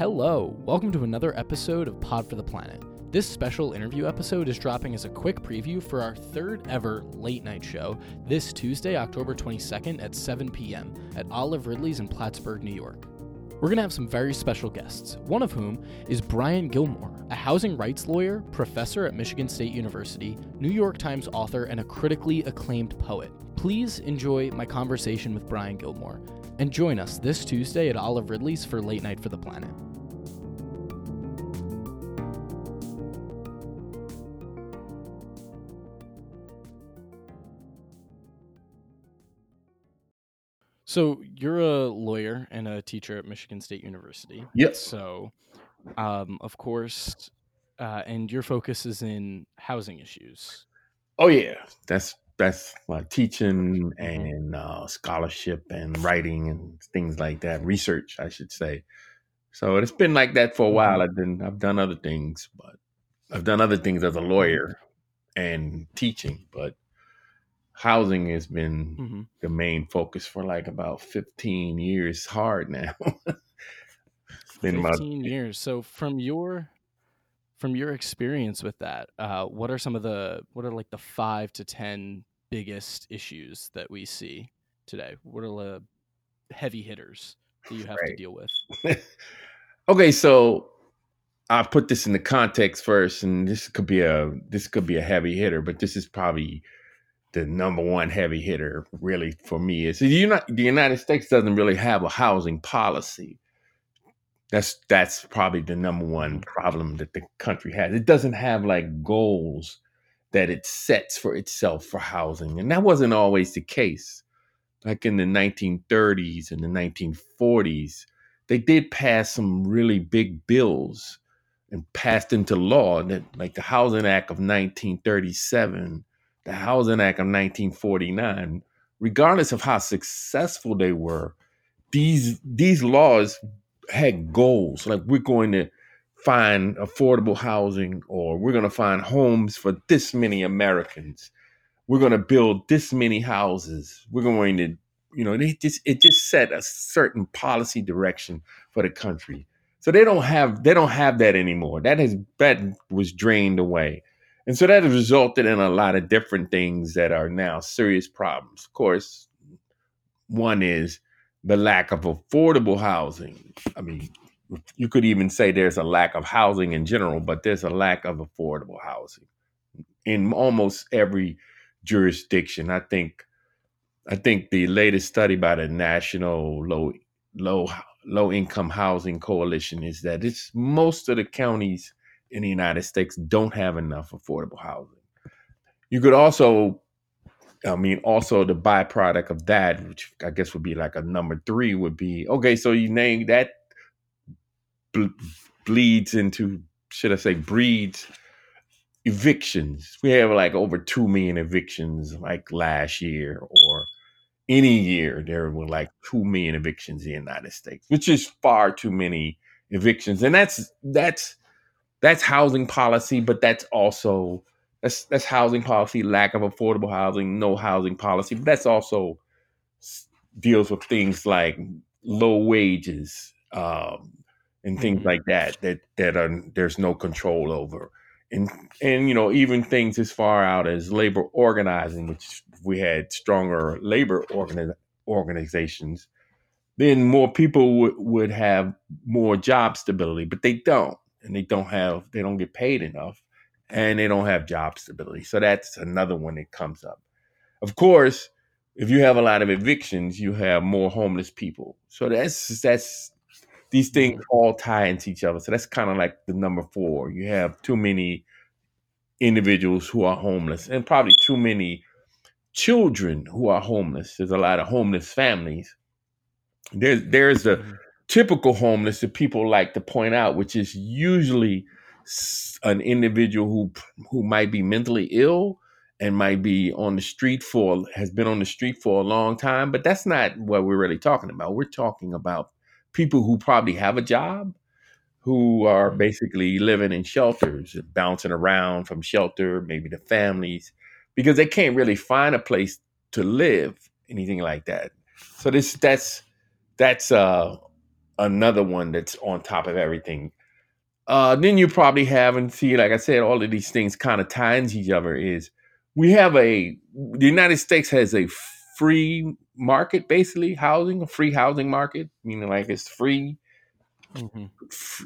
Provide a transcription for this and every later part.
Hello, welcome to another episode of Pod for the Planet. This special interview episode is dropping as a quick preview for our third ever late night show this Tuesday, October 22nd at 7 p.m. at Olive Ridley's in Plattsburgh, New York. We're going to have some very special guests, one of whom is Brian Gilmore, a housing rights lawyer, professor at Michigan State University, New York Times author, and a critically acclaimed poet. Please enjoy my conversation with Brian Gilmore and join us this Tuesday at Olive Ridley's for Late Night for the Planet. So you're a lawyer and a teacher at Michigan State University. Yes. So, um, of course, uh, and your focus is in housing issues. Oh yeah, that's that's my teaching and uh, scholarship and writing and things like that. Research, I should say. So it's been like that for a hmm while. I've been I've done other things, but I've done other things as a lawyer and teaching, but housing has been hmm the main focus for like about 15 years hard now. it's been about 15 years. So from your from your experience with that, uh, what are some of the what are like the five to ten biggest issues that we see today? What are the heavy hitters that you have to deal with? okay, so I'll put this in the context first, and this could be a this could be a heavy hitter, but this is probably the number one heavy hitter really for me is the United, States doesn't really have a housing policy. That's that's probably the number one problem that the country has. It doesn't have like goals that it sets for itself for housing, and that wasn't always the case. Like in the 1930s and the 1940s, they did pass some really big bills and passed into law that like the Housing Act of 1937, the Housing Act of 1949, regardless of how successful they were, these these laws had goals like we're going to find affordable housing or we're going to find homes for this many Americans. We're going to build this many houses. We're going to you know, they just it just set a certain policy direction for the country. So they don't have they don't have that anymore. That has that was drained away. And so that has resulted in a lot of different things that are now serious problems. Of course, one is the lack of affordable housing. I mean, you could even say there's a lack of housing in general, but there's a lack of affordable housing in almost every jurisdiction. I think I think the latest study by the National Low Low Low Income Housing Coalition is that it's most of the counties in the United States don't have enough affordable housing. You could also I mean, also the byproduct of that, which I guess would be like a number three, would be okay. So you name that ble- bleeds into, should I say, breeds evictions. We have like over two million evictions, like last year or any year. There were like two million evictions in the United States, which is far too many evictions, and that's that's that's housing policy, but that's also that's that's housing policy, lack of affordable housing, no housing policy. But that's also deals with things like low wages um, and things hmm like that that that are there's no control over, and and you know even things as far out as labor organizing, which we had stronger labor organi- organizations, then more people would, would have more job stability, but they don't. And they don't have, they don't get paid enough and they don't have job stability. So that's another one that comes up. Of course, if you have a lot of evictions, you have more homeless people. So that's, that's, these things hmm all tie into each other. So that's kind of like the number four. You have too many individuals who are homeless and probably too many children who are homeless. There's a lot of homeless families there's there's a hmm typical homeless that people like to point out, which is usually an individual who who might be mentally ill and might be on the street for has been on the street for a long time. But that's not what we're really talking about. We're talking about people who probably have a job, who are hmm basically living in shelters, and bouncing around from shelter, maybe the families, because they can't really find a place to live, anything like that. So this that's that's uh another one that's on top of everything. Uh, then you probably have and see, like I said, all of these things kind of tie into each other. Is we have a the United States has a free market, basically housing, a free housing market, meaning like it's free, hmm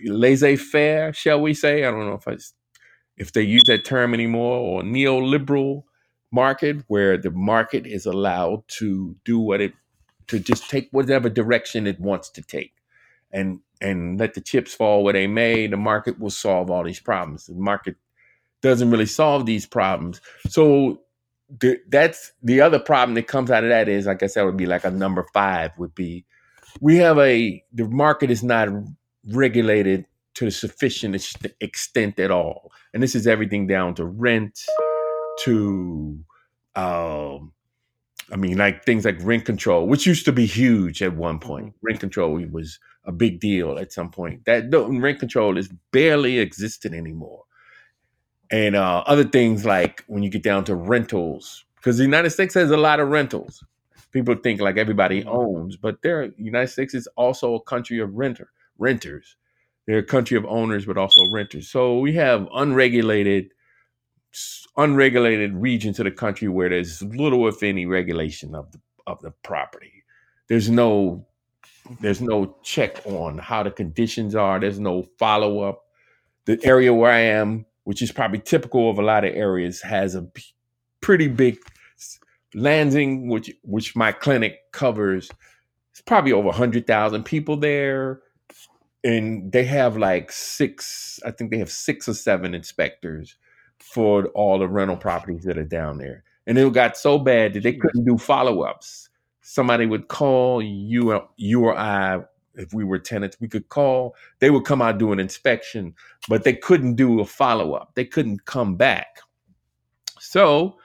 laissez faire, shall we say? I don't know if I if they use that term anymore, or neoliberal market where the market is allowed to do what it to just take whatever direction it wants to take and and let the chips fall where they may the market will solve all these problems. The market doesn't really solve these problems. So the, that's the other problem that comes out of that is like i guess that would be like a number five would be we have a the market is not regulated to the sufficient extent at all. And this is everything down to rent to um I mean, like things like rent control, which used to be huge at one point. hmm Rent control was a big deal at some point. That rent control is barely existent anymore. And uh, other things like when you get down to rentals, because the United States has a lot of rentals. People think like everybody hmm owns, but there, United States is also a country of renter renters. They're a country of owners, but also renters. So we have unregulated unregulated regions of the country where there's little if any regulation of the of the property. There's no there's no check on how the conditions are. There's no follow up. The area where I am, which is probably typical of a lot of areas, has a p- pretty big Lansing, which which my clinic covers. It's probably over hundred thousand people there and they have like six i think they have six or seven inspectors for all the rental properties that are down there and it got so bad that they couldn't do follow-ups somebody would call you or you or i if we were tenants we could call they would come out do an inspection but they couldn't do a follow-up they couldn't come back so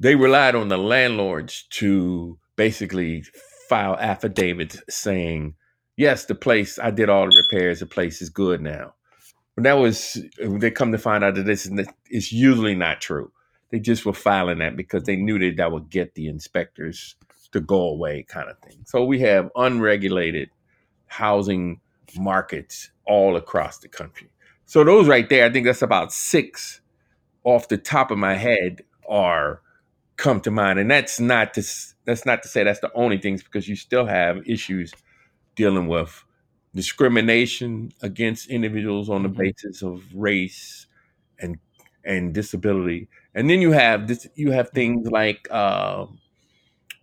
they relied on the landlords to basically file affidavits saying, yes, the place, I did all the repairs, the place is good now. But that was, they come to find out that this is usually not true. They just were filing that because they knew that that would get the inspectors to go away, kind of thing. So we have unregulated housing markets all across the country. So those right there, I think that's about six off the top of my head are come to mind, and that's not to that's not to say that's the only things because you still have issues dealing with discrimination against individuals on the hmm basis of race and and disability, and then you have this you have things like uh,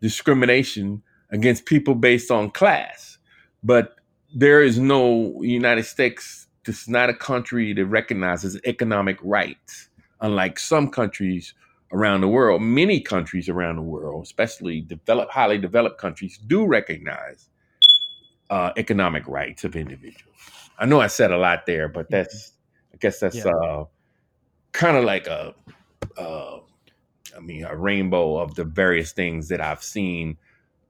discrimination against people based on class, but there is no United States. This is not a country that recognizes economic rights, unlike some countries around the world. Many countries around the world, especially developed, highly developed countries, do recognize uh, economic rights of individuals. I know I said a lot there, but that's I guess that's Yeah. uh, kind of like a, uh, I mean, a rainbow of the various things that I've seen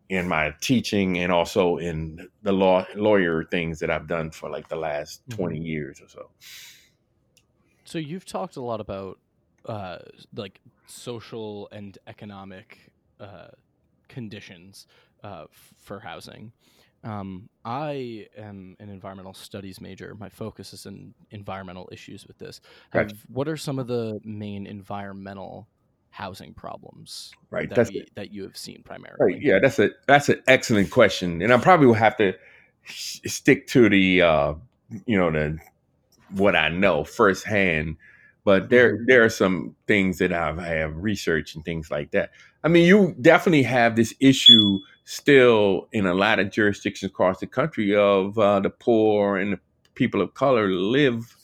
in my teaching and also in the law lawyer things that I've done for like the last hmm 20 years or so. So you've talked a lot about uh, like social and economic uh, conditions uh, for housing. Um, I am an environmental studies major. My focus is in environmental issues with this. Have what are some of the main environmental housing problems Right. that That's we that you have seen primarily right. Yeah, that's a that's an excellent question, and I probably will have to s- stick to the uh, you know the what I know firsthand. But there hmm there are some things that I've, I have researched and things like that. I mean, you definitely have this issue still in a lot of jurisdictions across the country of uh, the poor and the people of color live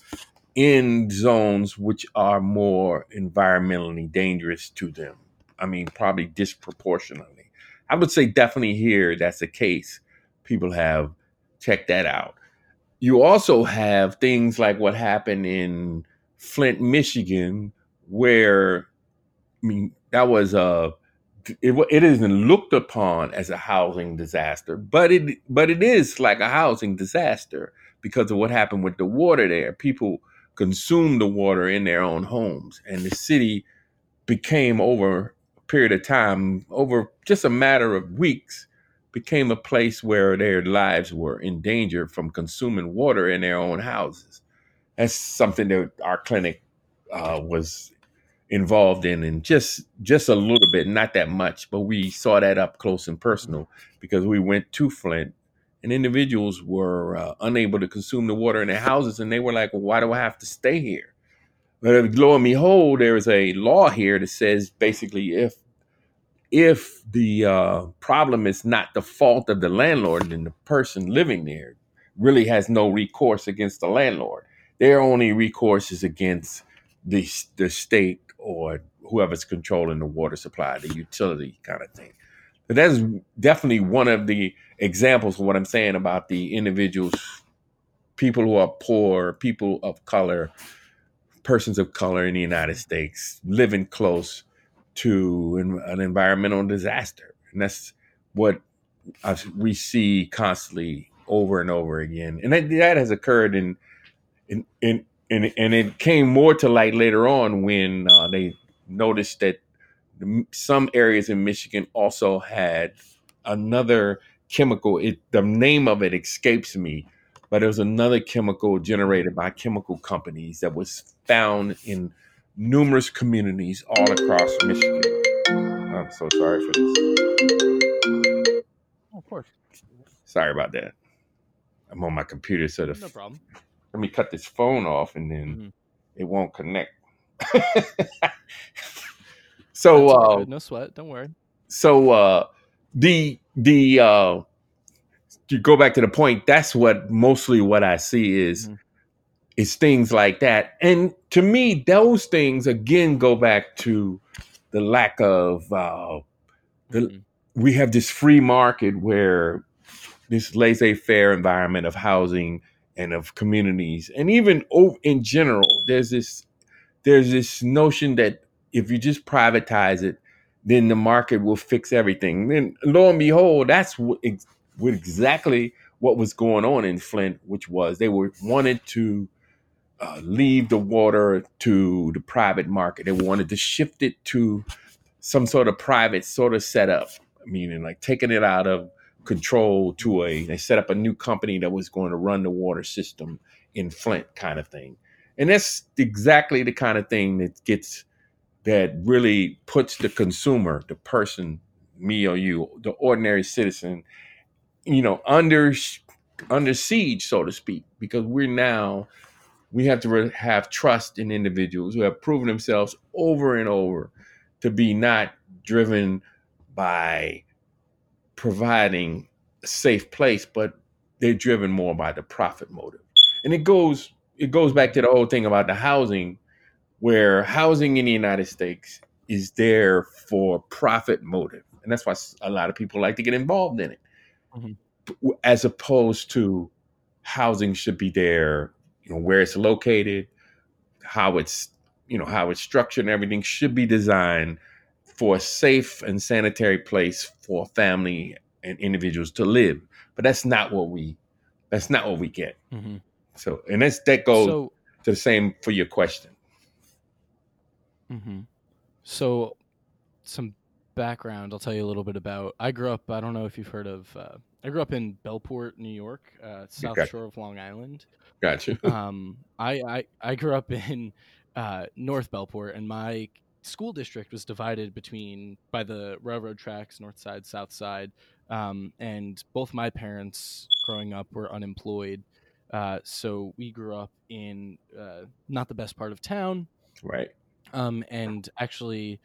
in zones which are more environmentally dangerous to them. I mean, probably disproportionately. I would say definitely here that's the case. People have checked that out. You also have things like what happened in Flint, Michigan, where I mean that was a it, it isn't looked upon as a housing disaster, but it but it is like a housing disaster because of what happened with the water there. People consumed the water in their own homes, and the city became over a period of time, over just a matter of weeks, became a place where their lives were in danger from consuming water in their own houses. That's something that our clinic uh, was involved in, and just just a little bit, not that much, but we saw that up close and personal because we went to Flint, and individuals were uh, unable to consume the water in their houses, and they were like, well, "Why do I have to stay here?" But lo and behold, there is a law here that says basically if if the uh, problem is not the fault of the landlord, then the person living there really has no recourse against the landlord. Their only recourse is against the the state or whoever's controlling the water supply, the utility kind of thing. But that's definitely one of the examples of what I'm saying about the individuals, people who are poor, people of color, persons of color in the United States living close to an, environmental disaster. And that's what we see constantly over and over again. And that, that has occurred in, in, in, and, and it came more to light later on when uh, they noticed that some areas in Michigan also had another chemical. It the name of it escapes me, but it was another chemical generated by chemical companies that was found in numerous communities all across Michigan. I'm so sorry for this. Of course. Sorry about that. I'm on my computer, so the No problem. let me cut this phone off and then Mhm. it won't connect. so uh. No sweat. Don't worry. so uh the the uh to go back to the point, that's what mostly what I see is Mhm. is things like that. And to me, those things again go back to the lack of uh the Mhm. we have this free market where this laissez-faire environment of housing and of communities and even in general there's this there's this notion that if you just privatize it then the market will fix everything then lo and behold that's what, what exactly what was going on in flint which was they were wanted to uh, leave the water to the private market they wanted to shift it to some sort of private sort of setup, meaning like taking it out of control to a they set up a new company that was going to run the water system in Flint kind of thing. And that's exactly the kind of thing that gets that really puts the consumer, the person, me or you, the ordinary citizen, you know, under under siege, so to speak, because we're now we have to re- have trust in individuals who have proven themselves over and over to be not driven by providing a safe place, but they're driven more by the profit motive. And it goes it goes back to the whole thing about the housing, where housing in the United States is there for profit motive, and that's why a lot of people like to get involved in it, Mhm. as opposed to housing should be there, you know, where it's located, how it's you know how it's structured and everything should be designed for a safe and sanitary place for family and individuals to live. But that's not what we that's not what we get. Mhm. so and that's that goes So, to the same for your question mhm. so some background. I'll tell you a little bit about. I grew up. I don't know if you've heard of. Uh, I grew up in Bellport, New York, uh, South Gotcha. Shore of Long Island. gotcha um, I, I I grew up in uh, North Bellport, and my school district was divided between by the railroad tracks, north side, south side. Um, and both my parents, growing up, were unemployed, uh, so we grew up in uh, not the best part of town. right Um, and actually,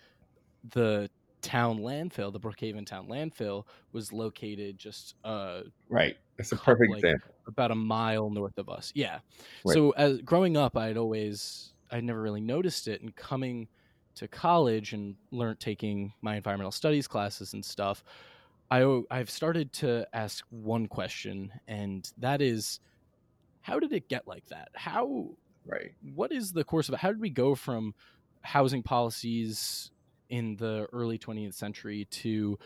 the town landfill, the Brookhaven town landfill, was located just uh, right that's a perfect like, example about a mile north of us. Yeah. Right. So as growing up, I'd always I'd never really noticed it, and coming to college and learned taking my environmental studies classes and stuff. I, I've started to ask one question, and that is, how did it get like that? How right what is the course of it? How did we go from housing policies in the early 20th century to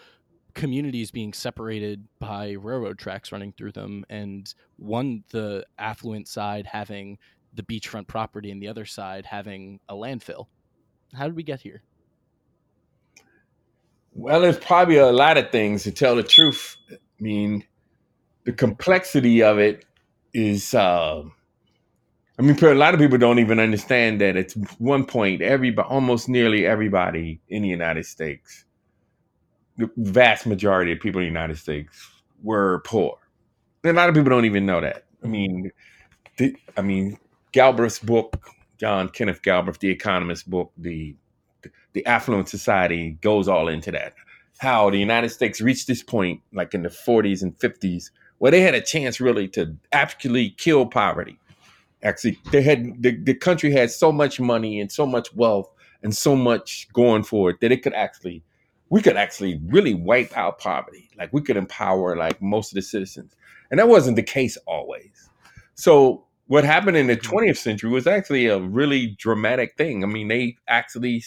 communities being separated by railroad tracks running through them and one the affluent side having the beachfront property and the other side having a landfill how did we get here well there's probably a lot of things to tell the truth I mean, the complexity of it is. Uh, I mean, a lot of people don't even understand that at one point, everybody, almost nearly everybody in the United States, the vast majority of people in the United States were poor. And a lot of people don't even know that. I mean, the, I mean, Galbraith's book, John Kenneth Galbraith, The Economist book, the the affluent society goes all into that. How the United States reached this point, like in the 40s and 50s, where they had a chance really to actually kill poverty. Actually, they had the, the country had so much money and so much wealth and so much going for it that it could actually we could actually really wipe out poverty. Like we could empower like most of the citizens. And that wasn't the case always. So what happened in the 20th mm-hmm. century was actually a really dramatic thing. I mean, they actually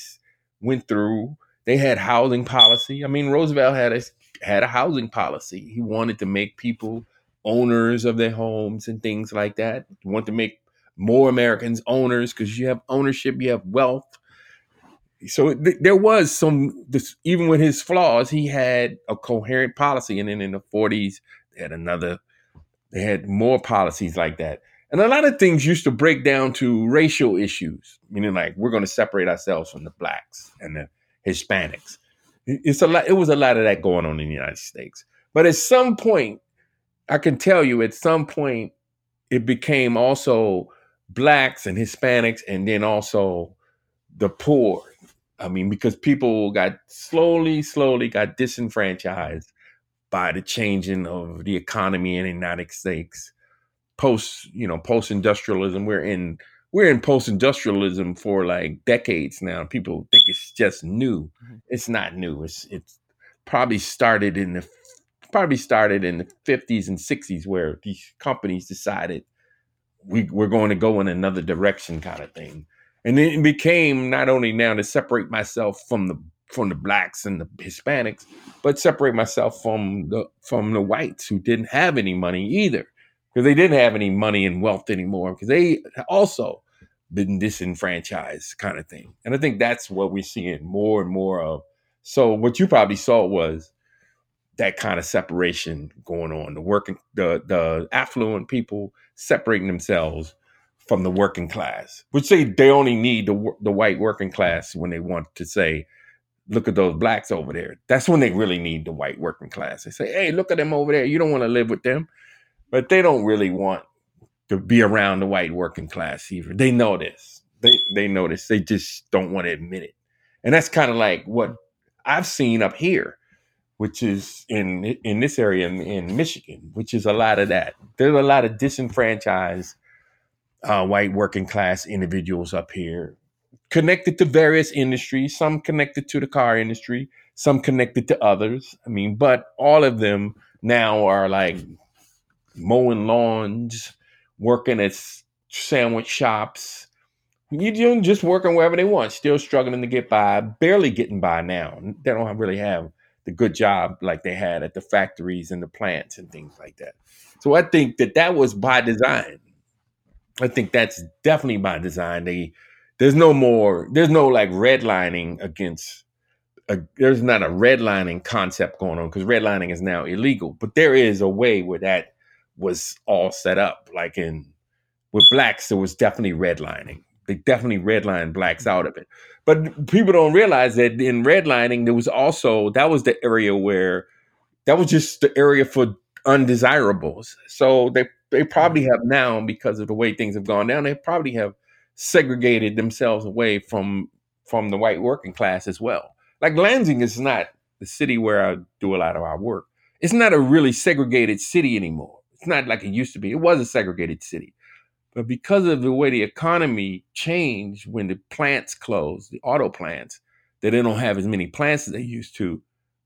went through, they had housing policy. I mean, Roosevelt had a had a housing policy. He wanted to make people owners of their homes and things like that. He wanted to make more Americans owners because you have ownership, you have wealth. So th- there was some, this, even with his flaws, he had a coherent policy. And then in the 40s, they had another, they had more policies like that. And a lot of things used to break down to racial issues, meaning like we're going to separate ourselves from the blacks and the Hispanics. It's a lot. It was a lot of that going on in the United States. But at some point, I can tell you, at some point, it became also blacks and Hispanics, and then also the poor. I mean, because people got slowly, slowly got disenfranchised by the changing of the economy in the United States post you know post industrialism we're in we're in post industrialism for like decades now people think it's just new mm-hmm. it's not new it's it's probably started in the probably started in the 50s and 60s where these companies decided we, we're going to go in another direction kind of thing and it became not only now to separate myself from the from the blacks and the hispanics but separate myself from the from the whites who didn't have any money either because they didn't have any money and wealth anymore because they also been disenfranchised kind of thing. And I think that's what we're seeing more and more of. So what you probably saw was that kind of separation going on. The working the the affluent people separating themselves from the working class, which say they only need the the white working class when they want to say, look at those blacks over there. That's when they really need the white working class. They say, hey, look at them over there. You don't want to live with them but they don't really want to be around the white working class either. They know this. They they know this. They just don't want to admit it. And that's kind of like what I've seen up here, which is in in this area in, in Michigan, which is a lot of that. There's a lot of disenfranchised uh, white working class individuals up here, connected to various industries. Some connected to the car industry, some connected to others. I mean, but all of them now are like mowing lawns, working at sandwich shops. You just working wherever they want, still struggling to get by, barely getting by now. They don't really have the good job like they had at the factories and the plants and things like that. So I think that that was by design. I think that's definitely by design. They there's no more there's no like redlining against a, there's not a redlining concept going on because redlining is now illegal, but there is a way where that was all set up. Like in with blacks, there was definitely redlining. They definitely redlined blacks mm-hmm. out of it. But people don't realize that in redlining, there was also that was the area where that was just the area for undesirables. So they they probably mm-hmm. have now, because of the way things have gone down, they probably have segregated themselves away from from the white working class as well. Like Lansing is not the city where I do a lot of our work. It's not a really segregated city anymore. It's not like it used to be. It was a segregated city. But because of the way the economy changed when the plants closed, the auto plants, that they don't have as many plants as they used to,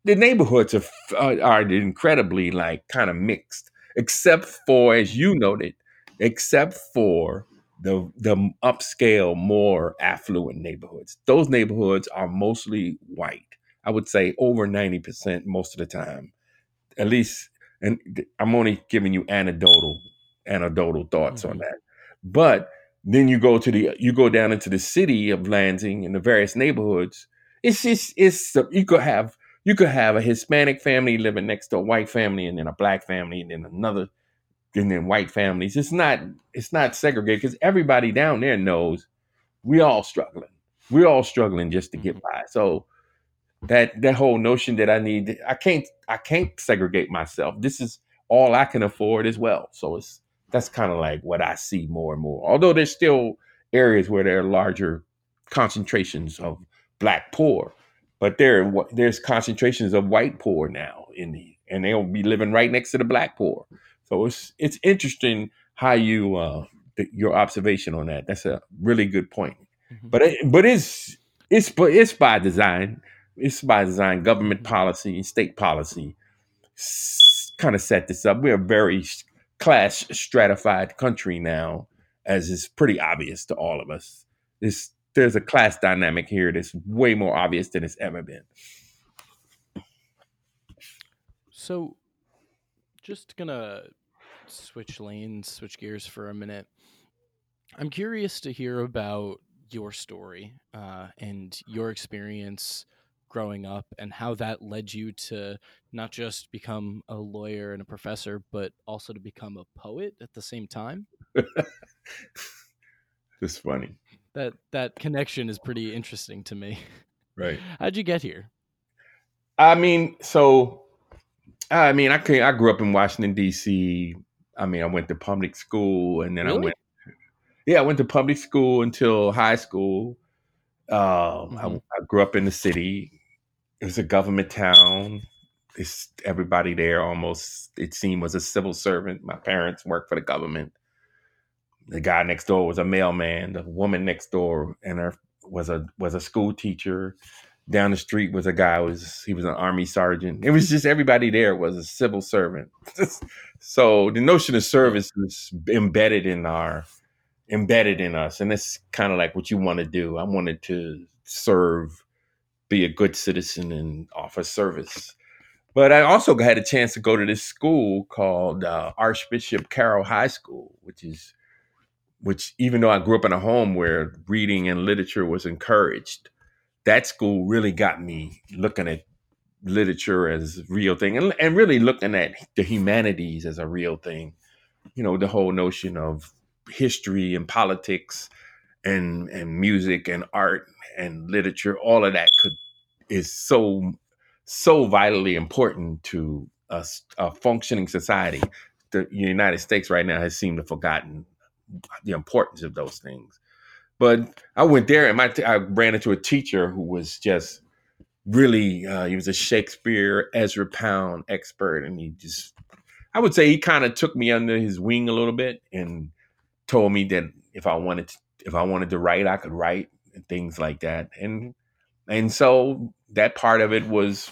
the neighborhoods are, uh, are incredibly like kind of mixed, except for, as you noted, except for the the upscale, more affluent neighborhoods. Those neighborhoods are mostly white. I would say over 90% most of the time. At least and I'm only giving you anecdotal anecdotal thoughts mm-hmm. on that. But then you go to the you go down into the city of Lansing and the various neighborhoods. It's just it's you could have you could have a Hispanic family living next to a white family, and then a black family, and then another, and then white families. It's not it's not segregated because everybody down there knows we all struggling. We're all struggling just to get Mhm. by. So that that whole notion that I need I can't I can't segregate myself. This is all I can afford as well. So it's that's kind of like what I see more and more. Although there's still areas where there are larger concentrations of black poor, but there there's concentrations of white poor now in the and they'll be living right next to the black poor. So it's it's interesting how you uh th- your observation on that. That's a really good point. Mhm. But it, but it's it's but it's by design. It's by design. Government Mhm. policy and state policy kind of set this up. We're a very s- class stratified country now, as is pretty obvious to all of us. This there's a class dynamic here that's way more obvious than it's ever been. So, just gonna switch lanes, switch gears for a minute. I'm curious to hear about your story uh, and your experience growing up and how that led you to not just become a lawyer and a professor, but also to become a poet at the same time. It's funny, That that connection is pretty interesting to me. right? How'd you get here? I mean, so I mean, I came, I grew up in Washington D.C. I mean, I went to public school, and then I went. Yeah, I went to public school until high school. Um, I, Mhm. I grew up in the city. It was a government town. It's everybody there almost it seemed was a civil servant. My parents worked for the government. The guy next door was a mailman. The woman next door and her was a was a school teacher. Down the street was a guy was he was an army sergeant. It was just everybody there was a civil servant. so the notion of service is embedded in our embedded in us and it's kind of like what you want to do i wanted to serve be a good citizen and offer service. But i also had a chance to go to this school called uh, archbishop carroll high school which is which even though i grew up in a home where reading and literature was encouraged that school really got me looking at literature as a real thing and, and really looking at the humanities as a real thing. You know the whole notion of history and politics and and music and art and literature all of that could is so so vitally important to us a functioning society. The united states right now has seemed to have forgotten the importance of those things. But i went there and my t- i ran into a teacher who was just really uh, he was a shakespeare ezra pound expert and he just i would say he kind of took me under his wing a little bit and told me that if I wanted to, if I wanted to write, I could write and things like that. And and so that part of it was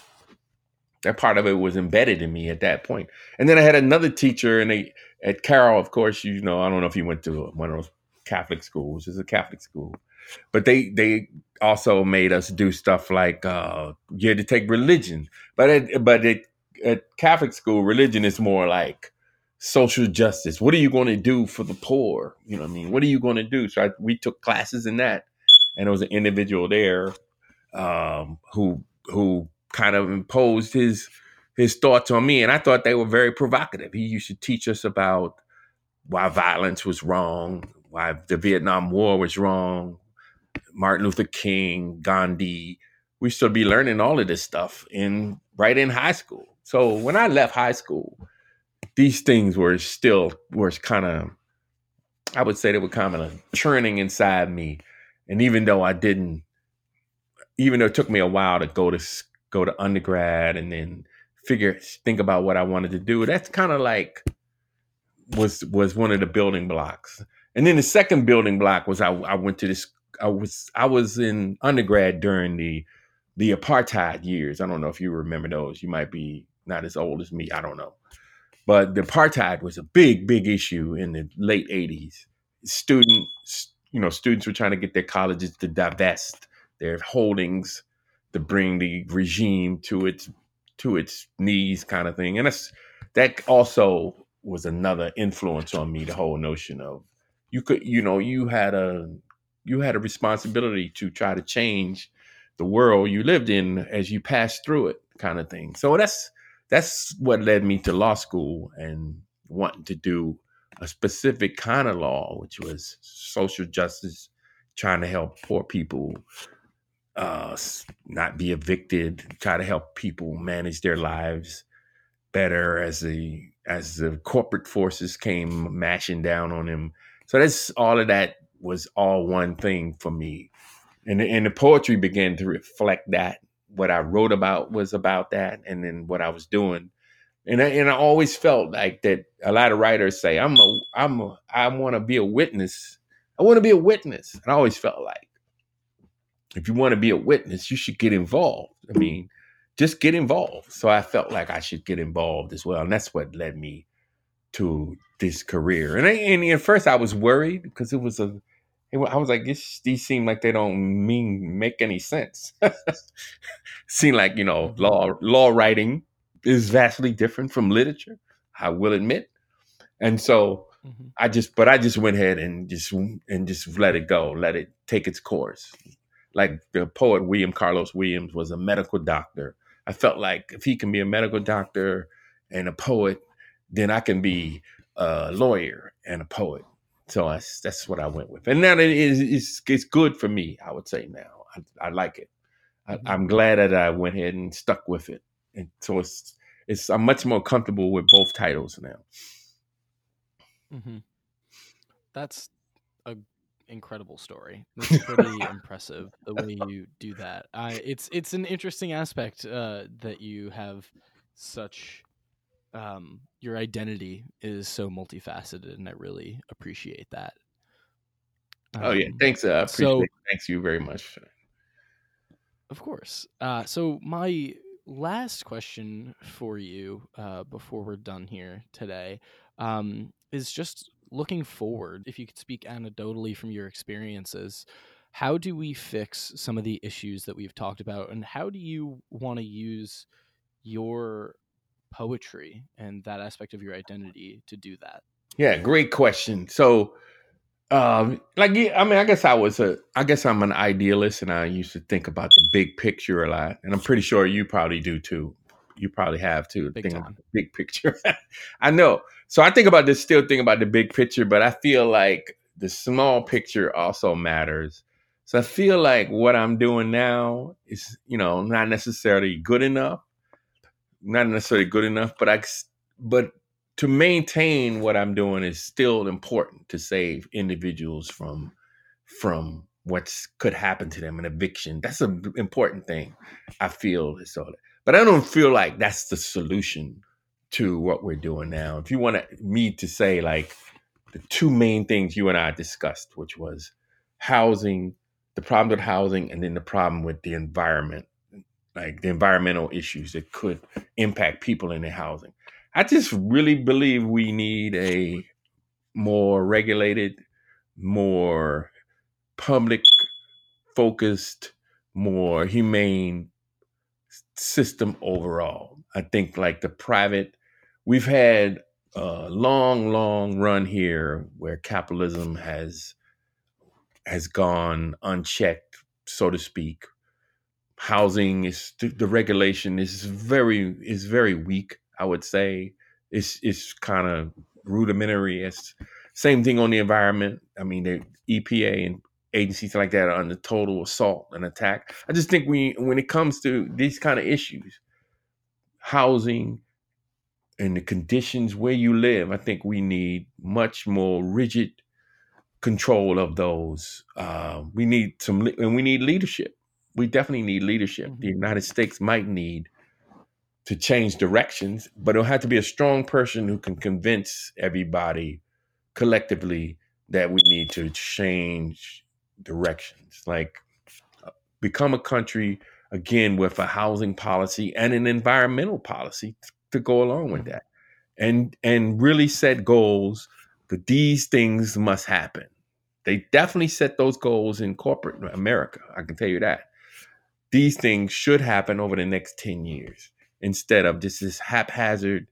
that part of it was embedded in me at that point. And then I had another teacher and they at Carroll, of course, you know, I don't know if you went to one of those Catholic schools, it's a Catholic school. But they they also made us do stuff like uh you had to take religion. But it, but it, at Catholic school, religion is more like social justice. What are you going to do for the poor? You know what I mean? What are you going to do? So I, we took classes in that, and there was an individual there um, who who kind of imposed his his thoughts on me, and I thought they were very provocative. He used to teach us about why violence was wrong, why the Vietnam War was wrong, Martin Luther King, Gandhi. We should be learning all of this stuff in right in high school. So when I left high school, these things were still were kind of I would say they were kind of churning inside me. And even though I didn't, even though it took me a while to go to go to undergrad and then figure think about what I wanted to do, that's kind of like was was one of the building blocks. And then the second building block was I, I went to this I was I was in undergrad during the the apartheid years. I don't know if you remember those. You might be not as old as me. I don't know. But the apartheid was a big, big issue in the late 80s. Students, you know, students were trying to get their colleges to divest their holdings to bring the regime to its to its knees kind of thing. And that's that also was another influence on me, the whole notion of you could, you know, you had a you had a responsibility to try to change the world you lived in as you passed through it. kind of thing. So that's that's what led me to law school and wanting to do a specific kind of law, which was social justice, trying to help poor people uh, not be evicted, try to help people manage their lives better as the as the corporate forces came mashing down on them. So that's all of that was all one thing for me, and and the poetry began to reflect that. What I wrote about was about that, and then what I was doing and I, and I always felt like that. A lot of writers say, "I'm a, I'm a, I want to be a witness. I want to be a witness." And I always felt like, if you want to be a witness, you should get involved. I mean, just get involved. So I felt like I should get involved as well, and that's what led me to this career. And, I, and at first, I was worried because it was a. I was like, these seem like they don't mean make any sense. seem like you know law law writing is vastly different from literature. I will admit, and so mm-hmm. I just, but I just went ahead and just and just let it go, let it take its course. Like the poet William Carlos Williams was a medical doctor. I felt like if he can be a medical doctor and a poet, then I can be a lawyer and a poet. So I, that's what I went with, and now it is it's, it's good for me. I would say now I, I like it. Mm-hmm. I, I'm glad that I went ahead and stuck with it and so it's it's I'm much more comfortable with both titles now. Mm-hmm. That's a incredible story. It's pretty impressive the way you do that. I it's it's an interesting aspect uh, that you have such um, your identity is so multifaceted, and I really appreciate that. Um, oh yeah, um, thanks. Uh, appreciate so, thanks you very much. Of course. Uh, so my last question for you uh, before we're done here today um, is just looking forward. If you could speak anecdotally from your experiences, how do we fix some of the issues that we've talked about, and how do you want to use your poetry and that aspect of your identity to do that? Yeah, great question. So, um, like, yeah, I mean, I guess I was a, I guess I'm an idealist, and I used to think about the big picture a lot, and I'm pretty sure you probably do too. You probably have too. Big think time. about the big picture. I know. So I think about this, still think about the big picture, but I feel like the small picture also matters. So I feel like what I'm doing now is, you know, not necessarily good enough, not necessarily good enough, but I, but to maintain what I'm doing is still important to save individuals from from what could happen to them an eviction. That's an important thing. I feel so, but I don't feel like that's the solution to what we're doing now. If you want me to say like the two main things you and I discussed, which was housing, the problem with housing, and then the problem with the environment, like the environmental issues that could impact people in their housing. I just really believe we need a more regulated, more public focused, more humane system overall. I think like the private, we've had a long, long run here where capitalism has has gone unchecked, so to speak. Housing is the regulation is very is very weak. I would say it's it's kind of rudimentary. It's same thing on the environment. I mean, the EPA and agencies like that are under total assault and attack. I just think we, when it comes to these kind of issues, housing and the conditions where you live, I think we need much more rigid control of those. Uh, we need some, and we need leadership. We definitely need leadership. Mm-hmm. The United States might need to change directions, but it'll have to be a strong person who can convince everybody collectively that we need to change directions. Like become a country again with a housing policy and an environmental policy to go along with that. And and really set goals that these things must happen. They definitely set those goals in corporate America. I can tell you that. These things should happen over the next 10 years instead of just this haphazard,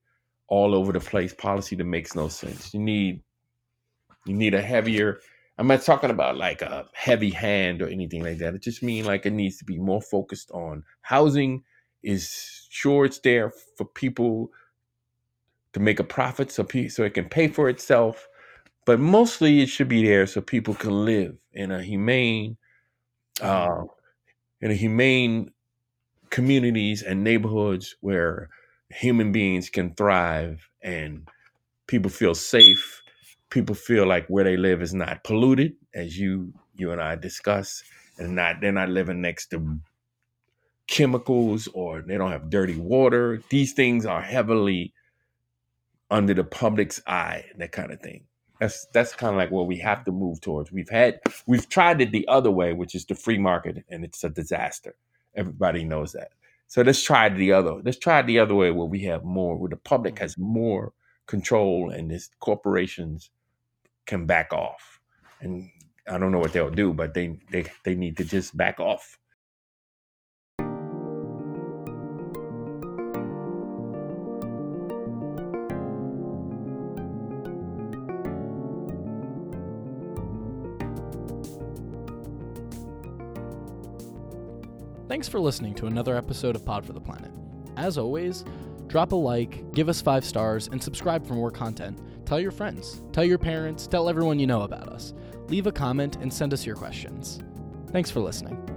all over the place policy that makes no sense. You need you need a heavier. I'm not talking about like a heavy hand or anything like that. It just means like it needs to be more focused on housing is sure it's there for people to make a profit so, pe- so it can pay for itself but mostly it should be there so people can live in a humane uh, in a humane communities and neighborhoods where human beings can thrive and people feel safe. People feel like where they live is not polluted as you you and i discuss and not they're not living next to chemicals or they don't have dirty water. These things are heavily under the public's eye that kind of thing. That's that's kind of like what we have to move towards. We've had we've tried it the other way which is the free market and it's a disaster everybody knows that. So let's try the other let's try the other way where we have more where the public mm-hmm. has more control and this corporations can back off. And i don't know what they'll do but they they, they need to just back off Thanks for listening to another episode of Pod for the Planet. As always, drop a like, give us five stars, and subscribe for more content. Tell your friends, tell your parents, tell everyone you know about us. Leave a comment and send us your questions. Thanks for listening.